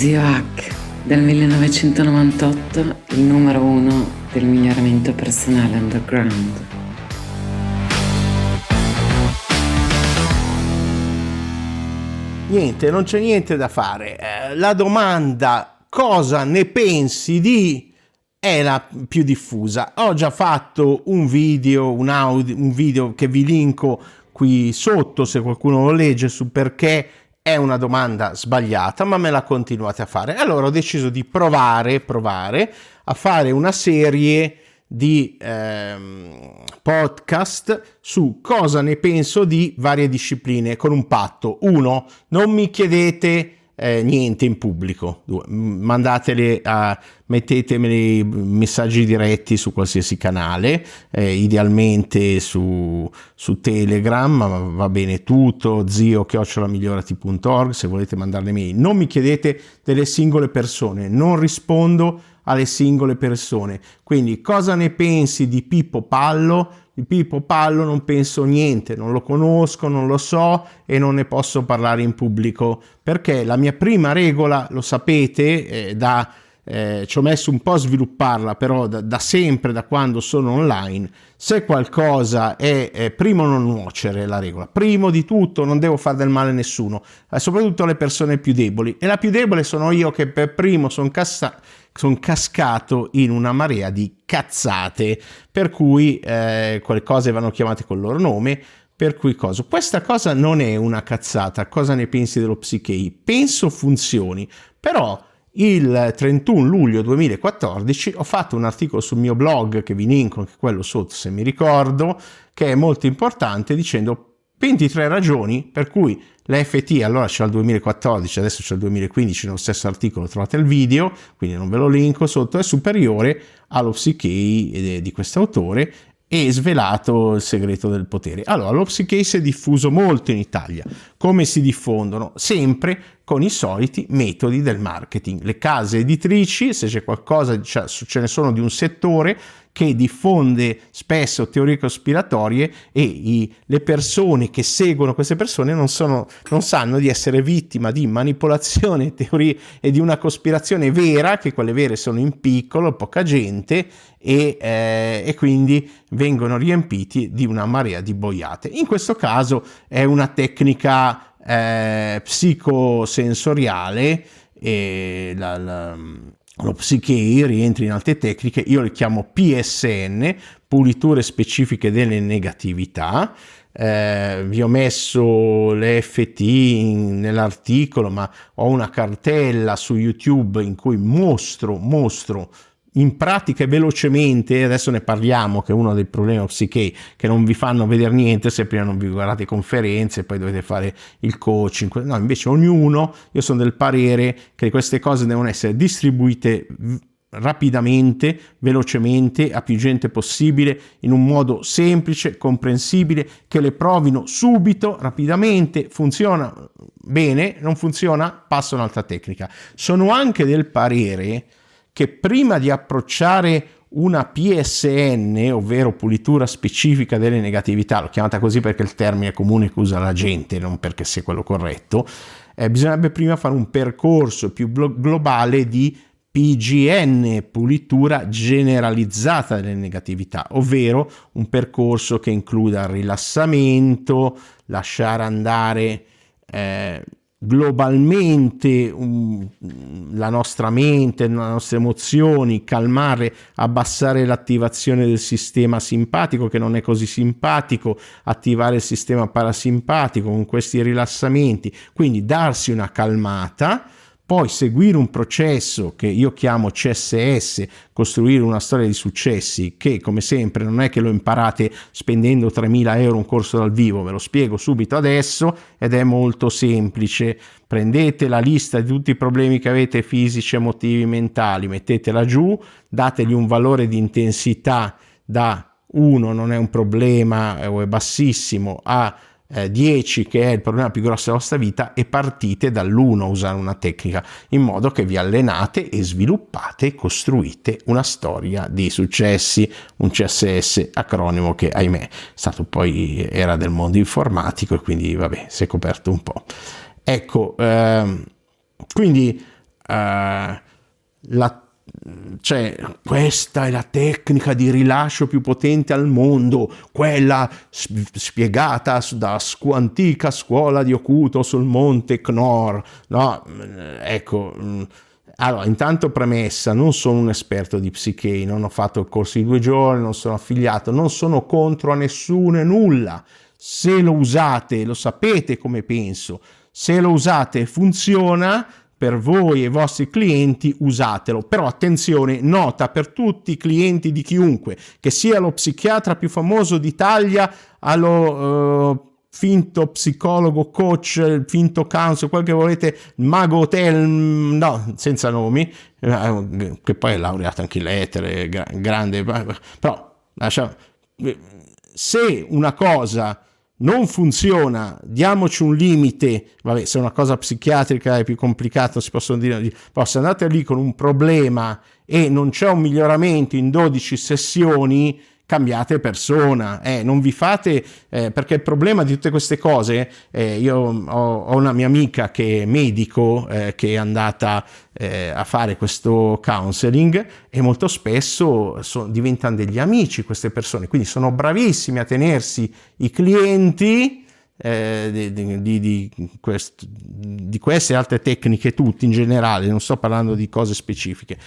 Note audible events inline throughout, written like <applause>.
Zio Hack del 1998, il numero uno del miglioramento personale underground. Niente, non c'è niente da fare. Eh, la domanda cosa ne pensi di è la più diffusa. Ho già fatto un video, un, audio, un video che vi linko qui sotto se qualcuno lo legge su perché è una domanda sbagliata, ma me la continuate a fare. Allora ho deciso di provare, provare a fare una serie di ehm, podcast su cosa ne penso di varie discipline con un patto. Uno, non mi chiedete eh, niente in pubblico. Mandateli a, mettetemeli messaggi diretti su qualsiasi canale, eh, idealmente su, su, Telegram, ma va bene tutto, zio chiocciolamigliorati.org se volete mandarle mail. Non mi chiedete delle singole persone, non rispondo alle singole persone. Quindi cosa ne pensi di Pippo Pallo? Di Pippo Pallo non penso niente, non lo conosco, non lo so e non ne posso parlare in pubblico perché la mia prima regola, lo sapete, eh, da eh, ci ho messo un po' a svilupparla, però da, da, sempre, da quando sono online, se qualcosa è, è, primo non nuocere la regola, primo di tutto non devo fare del male a nessuno, eh, soprattutto alle persone più deboli. E la più debole sono io che per primo sono cassa- son cascato in una marea di cazzate, per cui eh, quelle cose vanno chiamate col loro nome, per cui cosa? Questa cosa non è una cazzata, cosa ne pensi dello psichei? Penso funzioni, però il 31 luglio 2014 ho fatto un articolo sul mio blog che vi linko anche quello sotto se mi ricordo che è molto importante dicendo 23 ragioni per cui l'FT allora c'è il 2014 adesso c'è il 2015 nello stesso articolo trovate il video quindi non ve lo linko sotto è superiore allo psiche di questo autore e svelato il segreto del potere. Allora, lo psichese è diffuso molto in Italia. Come si diffondono? Sempre con i soliti metodi del marketing. Le case editrici, se c'è qualcosa, cioè, ce ne sono di un settore, che diffonde spesso teorie cospiratorie e i, le persone che seguono queste persone non, sono, non sanno di essere vittima di manipolazione <laughs> teorie e di una cospirazione vera, che quelle vere sono in piccolo, poca gente e, eh, e quindi vengono riempiti di una marea di boiate. In questo caso è una tecnica eh, psicosensoriale e la, la lo Psyche rientra in altre tecniche, io le chiamo PSN, puliture specifiche delle negatività. Eh, vi ho messo le FT in, nell'articolo, ma ho una cartella su YouTube in cui mostro, mostro in pratica e velocemente, adesso ne parliamo, che è uno dei problemi psiche che non vi fanno vedere niente se prima non vi guardate conferenze, poi dovete fare il coaching. No, invece ognuno, io sono del parere che queste cose devono essere distribuite rapidamente, velocemente, a più gente possibile, in un modo semplice, comprensibile, che le provino subito, rapidamente, funziona bene, non funziona, passa un'altra tecnica. Sono anche del parere che prima di approcciare una PSN, ovvero pulitura specifica delle negatività, l'ho chiamata così perché il termine comune che usa la gente, non perché sia quello corretto, eh, bisognerebbe prima fare un percorso più globale di PGN, pulitura generalizzata delle negatività, ovvero un percorso che includa il rilassamento, lasciare andare eh, globalmente um, la nostra mente, le nostre emozioni, calmare, abbassare l'attivazione del sistema simpatico che non è così simpatico, attivare il sistema parasimpatico con questi rilassamenti, quindi darsi una calmata poi seguire un processo che io chiamo CSS, costruire una storia di successi, che come sempre non è che lo imparate spendendo 3.000 euro un corso dal vivo, ve lo spiego subito adesso ed è molto semplice. Prendete la lista di tutti i problemi che avete fisici, emotivi, mentali, mettetela giù, dategli un valore di intensità da 1 non è un problema o è bassissimo a eh, 10 che è il problema più grosso della vostra vita e partite dall'1 a usare una tecnica in modo che vi allenate e sviluppate e costruite una storia di successi, un CSS acronimo che ahimè è stato poi era del mondo informatico e quindi vabbè si è coperto un po'. Ecco, ehm, quindi eh, la cioè, questa è la tecnica di rilascio più potente al mondo, quella spiegata dalla scu- antica scuola di Ocuto sul monte Knorr. No, ecco. Allora, intanto premessa, non sono un esperto di psiche, non ho fatto il corso di due giorni, non sono affiliato, non sono contro a nessuno e nulla. Se lo usate, lo sapete come penso, se lo usate funziona, per voi e i vostri clienti usatelo. Però attenzione, nota per tutti i clienti di chiunque, che sia lo psichiatra più famoso d'Italia, allo uh, finto psicologo, coach, finto counsel, quel che volete, mago hotel, no, senza nomi, eh, che poi è laureato anche in lettere, grande, però lascia, se una cosa non funziona, diamoci un limite, vabbè se è una cosa psichiatrica è più complicato, si possono dire, se andate lì con un problema e non c'è un miglioramento in 12 sessioni, cambiate persona, eh, non vi fate, eh, perché il problema di tutte queste cose, eh, io ho, ho, una mia amica che è medico, eh, che è andata eh, a fare questo counseling e molto spesso so, diventano degli amici queste persone, quindi sono bravissimi a tenersi i clienti. Eh, di, di, di, quest, di, queste altre tecniche tutti in generale, non sto parlando di cose specifiche,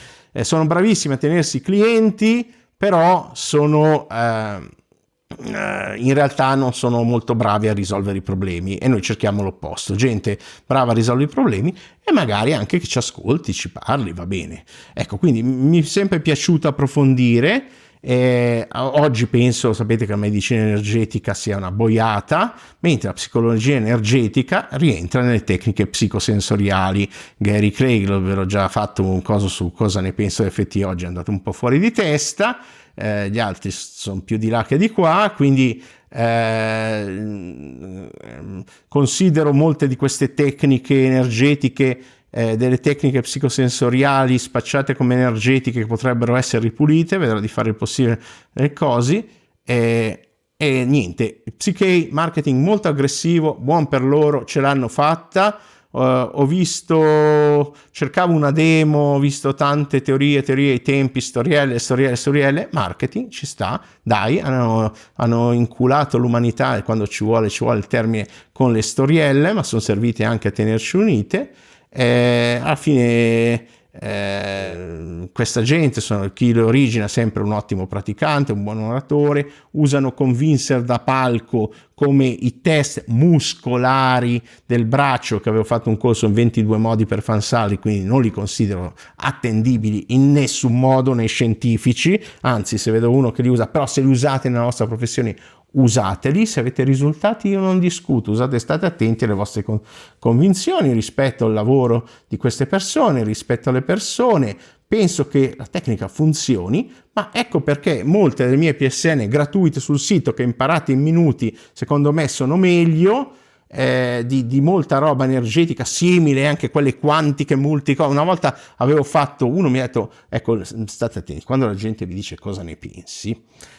sono bravissimi a tenersi i clienti però sono... Eh, eh, in realtà non sono molto bravi a risolvere i problemi e noi cerchiamo l'opposto, gente brava a risolvere i problemi e magari anche che ci ascolti, ci parli, va bene. Ecco, quindi mi è sempre piaciuto approfondire. Eh, oggi penso, sapete che la medicina energetica sia una boiata, mentre la psicologia energetica rientra nelle tecniche psicosensoriali. Gary Craig, ve l'ho già fatto un coso su cosa ne penso effetti oggi, è andato un po' fuori di testa, eh, gli altri sono più di là che di qua, quindi eh, considero molte di queste tecniche energetiche eh, delle tecniche psicosensoriali spacciate come energetiche che potrebbero essere ripulite, vedrò di fare il possibile nelle cose. Eh, e niente, psiche marketing molto aggressivo, buon per loro, ce l'hanno fatta. Uh, ho visto, cercavo una demo, ho visto tante teorie, teorie, i tempi, storielle, storielle, storielle, marketing ci sta, dai, hanno, hanno inculato l'umanità e quando ci vuole, ci vuole il termine con le storielle, ma sono servite anche a tenerci unite eh, alla fine eh, questa gente, sono, chi lo origina, sempre un ottimo praticante, un buon oratore, usano convincer da palco come i test muscolari del braccio, che avevo fatto un corso in 22 modi per fansali, quindi non li considero attendibili in nessun modo nei scientifici, anzi se vedo uno che li usa, però se li usate nella vostra professione usateli, se avete risultati io non discuto, usate, state attenti alle vostre con- convinzioni rispetto al lavoro di queste persone, rispetto alle persone, penso che la tecnica funzioni, ma ecco perché molte delle mie PSN gratuite sul sito che imparate in minuti, secondo me sono meglio, eh, di, di, molta roba energetica simile anche quelle quantiche multicose. Una volta avevo fatto uno, mi ha detto, ecco, state attenti, quando la gente vi dice cosa ne pensi,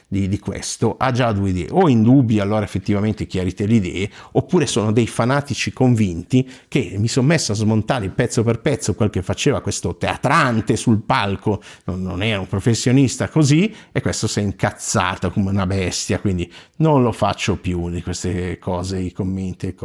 di, di, questo ha già due idee, o in dubbio allora effettivamente chiarite le idee, oppure sono dei fanatici convinti che mi sono messo a smontare pezzo per pezzo quel che faceva questo teatrante sul palco, non, non era un professionista così, e questo si è incazzato come una bestia, quindi non lo faccio più di queste cose, i commenti e cose.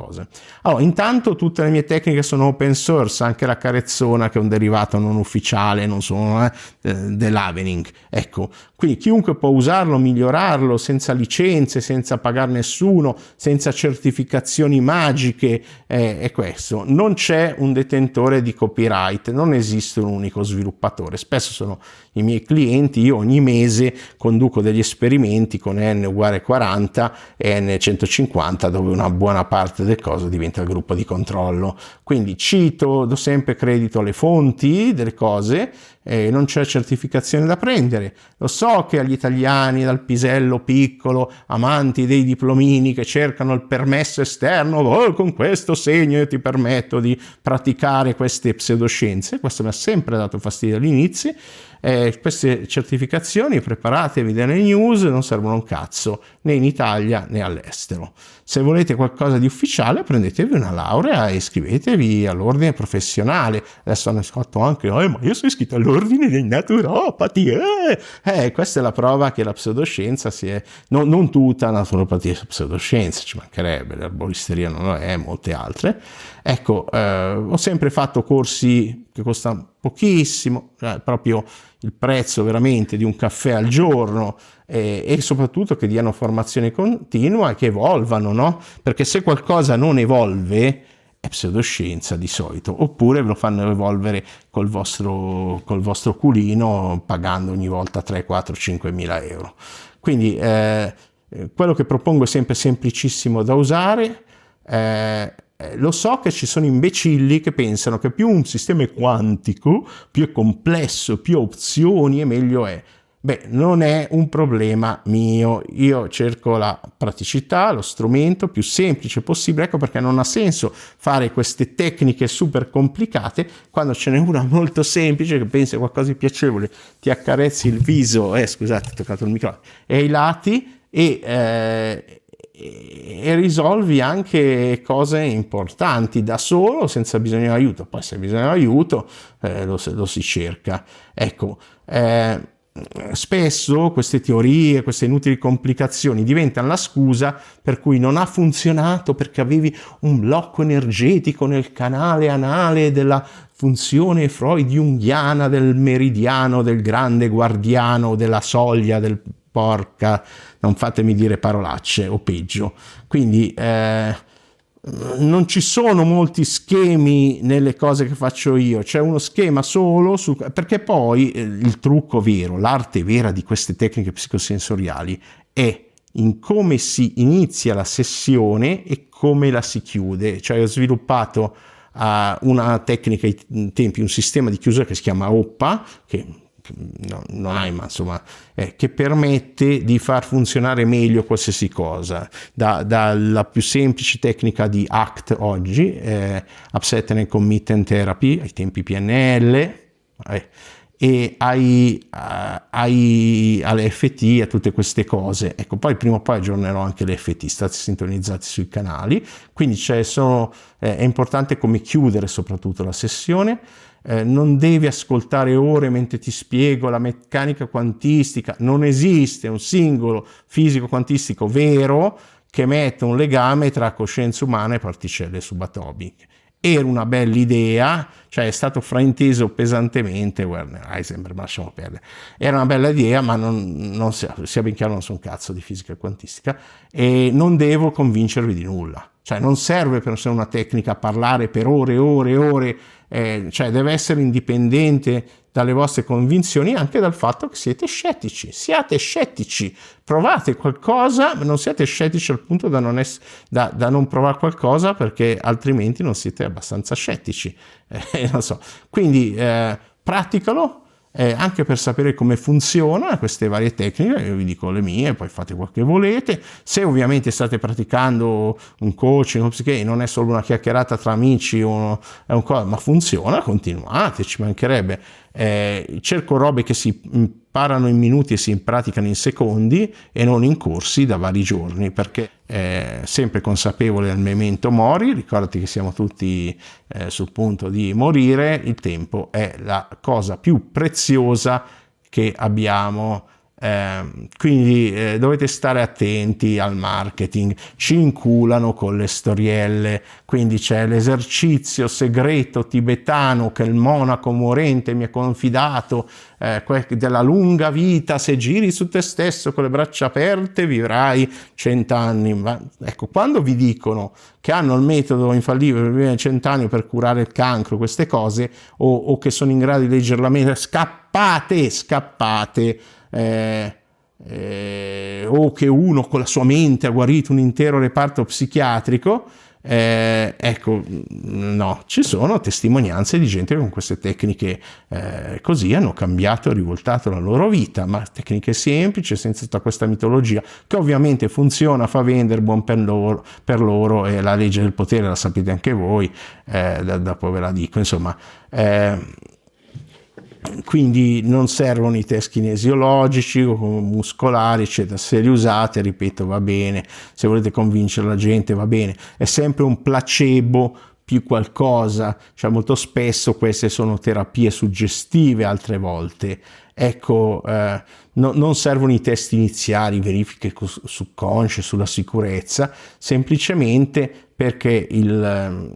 Allora, intanto tutte le mie tecniche sono open source, anche la carezzona che è un derivato non ufficiale, non sono eh, dell'Avening, ecco, quindi chiunque può usarlo, migliorarlo senza licenze, senza pagare nessuno, senza certificazioni magiche, eh, è questo. Non c'è un detentore di copyright, non esiste un unico sviluppatore. Spesso sono i miei clienti, io ogni mese conduco degli esperimenti con n uguale 40 e n 150 dove una buona parte del coso diventa il gruppo di controllo. Quindi cito, do sempre credito alle fonti delle cose eh, non c'è certificazione da prendere. Lo so che agli italiani dal pisello piccolo, amanti dei diplomini che cercano il permesso esterno, oh, con questo segno io ti permetto di praticare queste pseudoscienze, questo mi ha sempre dato fastidio all'inizio eh, queste certificazioni, preparatevi delle news, non servono un cazzo né in Italia né all'estero. Se volete qualcosa di ufficiale, prendetevi una laurea e iscrivetevi all'ordine professionale. Adesso hanno scritto anche, eh, ma io sono iscritto all'ordine dei naturopati. Eh! eh, questa è la prova che la pseudoscienza si è, no, non tutta naturopatia è pseudoscienza, ci mancherebbe, l'erboristeria non lo è, molte altre. Ecco, eh, ho sempre fatto corsi che costano pochissimo, eh, proprio il prezzo veramente di un caffè al giorno eh, e soprattutto che diano formazione continua e che evolvano, no? Perché se qualcosa non evolve è pseudoscienza di solito, oppure lo fanno evolvere col vostro, col vostro culino pagando ogni volta 3, 4, 5 mila euro. Quindi eh, quello che propongo è sempre semplicissimo da usare. Eh, eh, lo so che ci sono imbecilli che pensano che più un sistema è quantico, più è complesso, più opzioni e meglio è. Beh, non è un problema mio, io cerco la praticità, lo strumento più semplice possibile, ecco perché non ha senso fare queste tecniche super complicate quando ce n'è una molto semplice che pensi a qualcosa di piacevole, ti accarezzi il viso, eh scusate ho toccato il microfono, e ai lati e, eh, e risolvi anche cose importanti da solo senza bisogno di aiuto. Poi se hai bisogno di aiuto eh, lo, lo, si cerca. Ecco, eh, spesso queste teorie, queste inutili complicazioni diventano la scusa per cui non ha funzionato perché avevi un blocco energetico nel canale anale della funzione freudiana del meridiano, del grande guardiano, della soglia, del porca, non fatemi dire parolacce o peggio. Quindi eh, non ci sono molti schemi nelle cose che faccio io, c'è uno schema solo, su, perché poi eh, il trucco vero, l'arte vera di queste tecniche psicosensoriali è in come si inizia la sessione e come la si chiude. Cioè ho sviluppato uh, una tecnica in tempi, un sistema di chiusura che si chiama OPPA, che no, non hai, ma insomma, eh, che permette di far funzionare meglio qualsiasi cosa, da, dalla più semplice tecnica di ACT oggi, eh, Upset and Commitment Therapy, ai tempi PNL, eh, e ai, ai, alle FT, a tutte queste cose. Ecco, poi prima o poi aggiornerò anche le FT, state sintonizzati sui canali, quindi sono, eh, è importante come chiudere soprattutto la sessione eh, non devi ascoltare ore mentre ti spiego la meccanica quantistica, non esiste un singolo fisico quantistico vero che metta un legame tra coscienza umana e particelle subatomiche. Era una bella idea, cioè è stato frainteso pesantemente Werner Heisenberg, ma lasciamo perdere. Era una bella idea, ma non, non sia, sia ben chiaro, non sono un cazzo di fisica quantistica e non devo convincervi di nulla. Cioè non serve per sé una tecnica parlare per ore e ore e ore eh, cioè deve essere indipendente dalle vostre convinzioni anche dal fatto che siete scettici. Siate scettici, provate qualcosa, ma non siate scettici al punto da non, es- da, da non provare qualcosa perché altrimenti non siete abbastanza scettici. <laughs> Eh, non so. Quindi eh, praticalo eh, anche per sapere come funzionano queste varie tecniche, io vi dico le mie, poi fate quel che volete. Se ovviamente state praticando un coaching, un psiche, non è solo una chiacchierata tra amici, uno, un, ma funziona, continuate, ci mancherebbe. Eh, cerco robe che si imparano in minuti e si praticano in secondi e non in corsi da vari giorni, perché eh, sempre consapevole del memento mori, ricordati che siamo tutti eh, sul punto di morire, il tempo è la cosa più preziosa che abbiamo eh, quindi eh, dovete stare attenti al marketing, ci inculano con le storielle, quindi c'è l'esercizio segreto tibetano che il monaco morente mi ha confidato eh, della lunga vita, se giri su te stesso con le braccia aperte vivrai cent'anni. Ma, ecco, quando vi dicono che hanno il metodo infallibile per vivere cent'anni per curare il cancro, queste cose, o, o che sono in grado di leggere la mente, scappate, scappate eh, eh, o che uno con la sua mente ha guarito un intero reparto psichiatrico, Eh, ecco, no, ci sono testimonianze di gente che con queste tecniche eh, così hanno cambiato, rivoltato la loro vita, ma tecniche semplici, senza tutta questa mitologia, che ovviamente funziona, fa vendere, buon per loro, per loro e la legge del potere la sapete anche voi, eh, dopo ve la dico, insomma. Eh, quindi non servono i test kinesiologici o muscolari, eccetera. Se li usate, ripeto, va bene. Se volete convincere la gente, va bene. È sempre un placebo più qualcosa, cioè molto spesso queste sono terapie suggestive altre volte. Ecco, eh, no, non servono i test iniziali, verifiche subconsce sulla sicurezza, semplicemente perché il, ehm,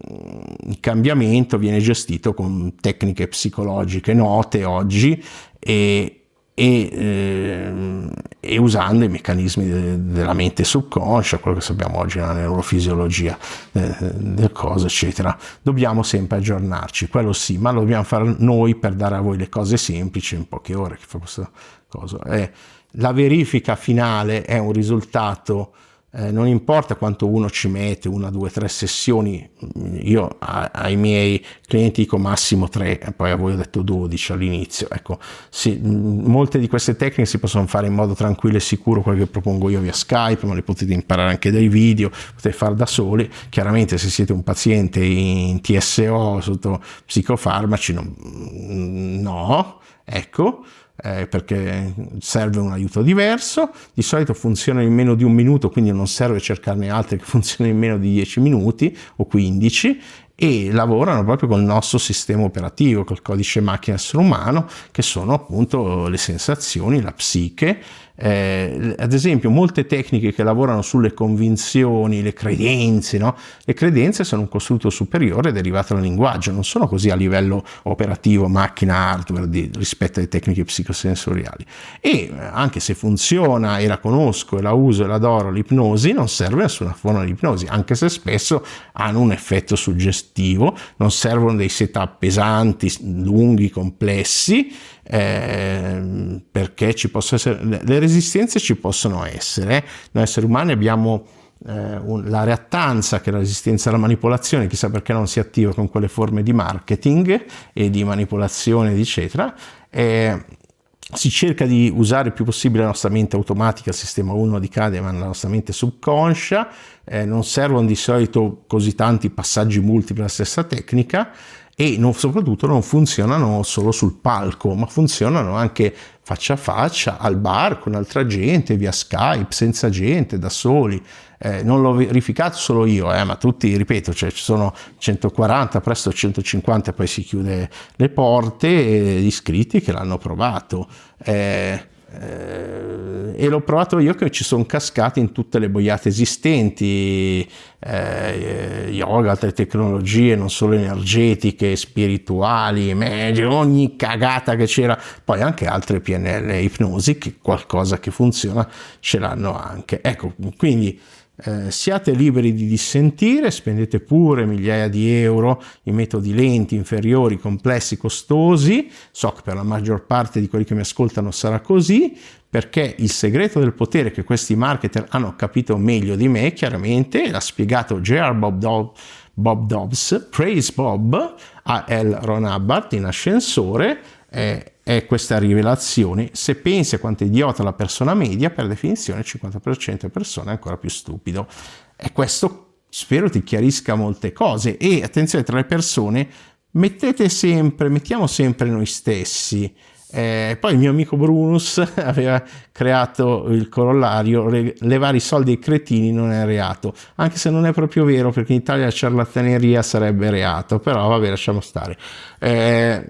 il, cambiamento viene gestito con tecniche psicologiche note oggi e, e, eh, e usando i meccanismi de, della mente subconscia, quello che sappiamo oggi nella neurofisiologia eh, del coso, eccetera. Dobbiamo sempre aggiornarci, quello sì, ma lo dobbiamo fare noi per dare a voi le cose semplici in poche ore che fa questa cosa. Eh, la verifica finale è un risultato eh, non importa quanto uno ci mette, una, due, tre sessioni, io a, ai miei clienti dico massimo tre, poi a voi ho detto 12 all'inizio. Ecco, sì, molte di queste tecniche si possono fare in modo tranquillo e sicuro, quelle che propongo io via Skype, ma le potete imparare anche dai video, potete fare da soli. Chiaramente se siete un paziente in TSO sotto psicofarmaci, no, no ecco eh, perché serve un aiuto diverso, di solito funziona in meno di un minuto, quindi non serve cercarne altri che <laughs> funzionino in meno di 10 minuti o 15 e lavorano proprio col nostro sistema operativo, col codice macchina essere umano, che sono appunto le sensazioni, la psiche eh, ad esempio, molte tecniche che lavorano sulle convinzioni, le credenze, no? le credenze sono un costrutto superiore derivato dal linguaggio, non sono così a livello operativo, macchina, hardware di, rispetto alle tecniche psicosensoriali. E eh, anche se funziona e la conosco e la uso e l'adoro l'ipnosi, non serve nessuna forma di ipnosi, anche se spesso hanno un effetto suggestivo, non servono dei setup pesanti, lunghi, complessi eh, perché ci possono essere, le resistenze ci possono essere, noi esseri umani abbiamo eh, un, la reattanza che è la resistenza alla manipolazione, chissà perché non si attiva con quelle forme di marketing e di manipolazione eccetera. Eh, si cerca di usare il più possibile la nostra mente automatica, il sistema 1 di Kahneman, la nostra mente subconscia, eh, non servono di solito così tanti passaggi multipli della stessa tecnica, e non, soprattutto non funzionano solo sul palco, ma funzionano anche faccia a faccia, al bar, con altra gente, via Skype, senza gente, da soli. Eh, non l'ho verificato solo io, eh, ma tutti, ripeto, cioè, ci sono 140, presto 150, poi si chiude le porte, eh, iscritti che l'hanno provato. Eh, eh, e l'ho provato io che ci sono cascati in tutte le boiate esistenti, eh, yoga, altre tecnologie, non solo energetiche, spirituali, medio, ogni cagata che c'era, poi anche altre PNL ipnosi, che qualcosa che funziona ce l'hanno anche. Ecco, quindi eh, siate liberi di dissentire, spendete pure migliaia di euro in metodi lenti, inferiori, complessi, costosi. So che per la maggior parte di quelli che mi ascoltano sarà così, perché il segreto del potere che questi marketer hanno capito meglio di me, chiaramente, l'ha spiegato J.R. Bob, Dob- Bob Dobbs, Praise Bob a L. Ron Hubbard in ascensore. Eh, è questa rivelazione. Se pensi a quanto è idiota la persona media, per definizione il 50% delle persone è ancora più stupido. E questo spero ti chiarisca molte cose. E attenzione tra le persone, mettete sempre, mettiamo sempre noi stessi eh, poi il mio amico Brunus <laughs> aveva creato il corollario, levare i soldi ai cretini non è reato, anche se non è proprio vero perché in Italia la ciarlataneria sarebbe reato, però vabbè lasciamo stare. Eh,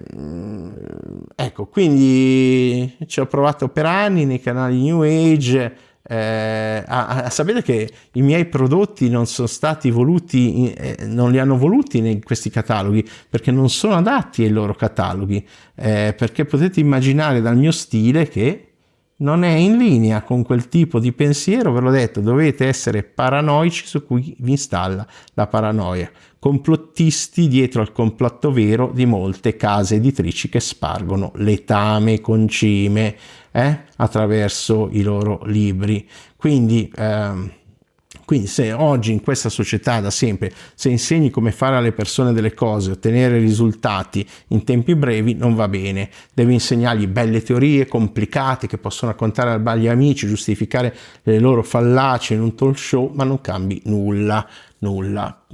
ecco, quindi ci ho provato per anni nei canali New Age, eh, a, a, sapete che i miei prodotti non sono stati voluti, eh, non li hanno voluti in questi cataloghi perché non sono adatti ai loro cataloghi, eh, perché potete immaginare dal mio stile che non è in linea con quel tipo di pensiero, ve l'ho detto, dovete essere paranoici su cui vi installa la paranoia, complottisti dietro al complotto vero di molte case editrici che spargono letame concime eh, attraverso i loro libri. Quindi ehm, Quindi se oggi in questa società da sempre, se insegni come fare alle persone delle cose, ottenere risultati in tempi brevi, non va bene. Devi insegnargli belle teorie complicate che possono raccontare agli amici, giustificare le loro fallacie in un talk show, ma non cambi nulla nulla.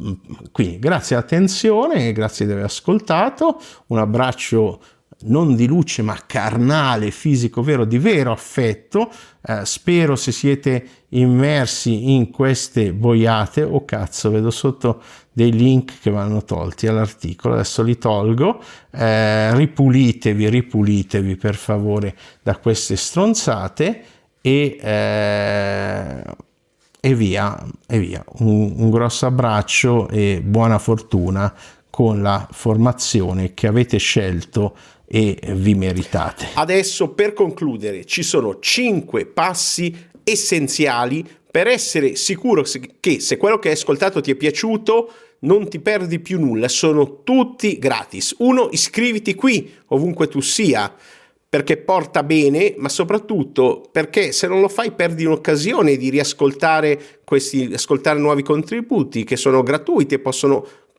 Quindi grazie all'attenzione, grazie di aver ascoltato, un abbraccio non di luce ma carnale, fisico, vero, di vero affetto. Eh, spero se siete immersi in queste boiate, oh cazzo, vedo sotto dei link che vanno tolti all'articolo, adesso li tolgo, eh, ripulitevi, ripulitevi per favore da queste stronzate e, eh, e via, e via. Un, un grosso abbraccio e buona fortuna con la formazione che avete scelto e vi meritate. Adesso per concludere ci sono 5 passi essenziali per essere sicuro che se quello che hai ascoltato ti è piaciuto non ti perdi più nulla, sono tutti gratis. Uno, iscriviti qui ovunque tu sia perché porta bene, ma soprattutto perché se non lo fai perdi un'occasione di riascoltare questi, ascoltare nuovi contributi che sono gratuiti e possono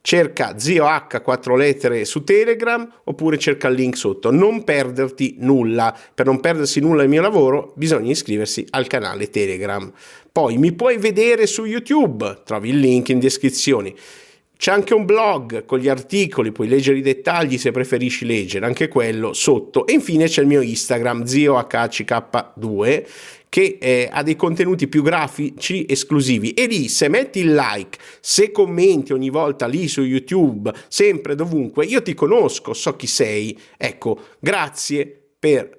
cerca zio H 4 lettere su Telegram oppure cerca il link sotto. Non perderti nulla. Per non perdersi nulla del mio lavoro bisogna iscriversi al canale Telegram. Poi mi puoi vedere su YouTube, trovi il link in descrizione. C'è anche un blog con gli articoli, puoi leggere i dettagli se preferisci leggere, anche quello sotto. E infine c'è il mio Instagram, ziohck2, che eh, ha dei contenuti più grafici esclusivi. E lì se metti il like, se commenti ogni volta lì su YouTube, sempre dovunque, io ti conosco, so chi sei, ecco, grazie per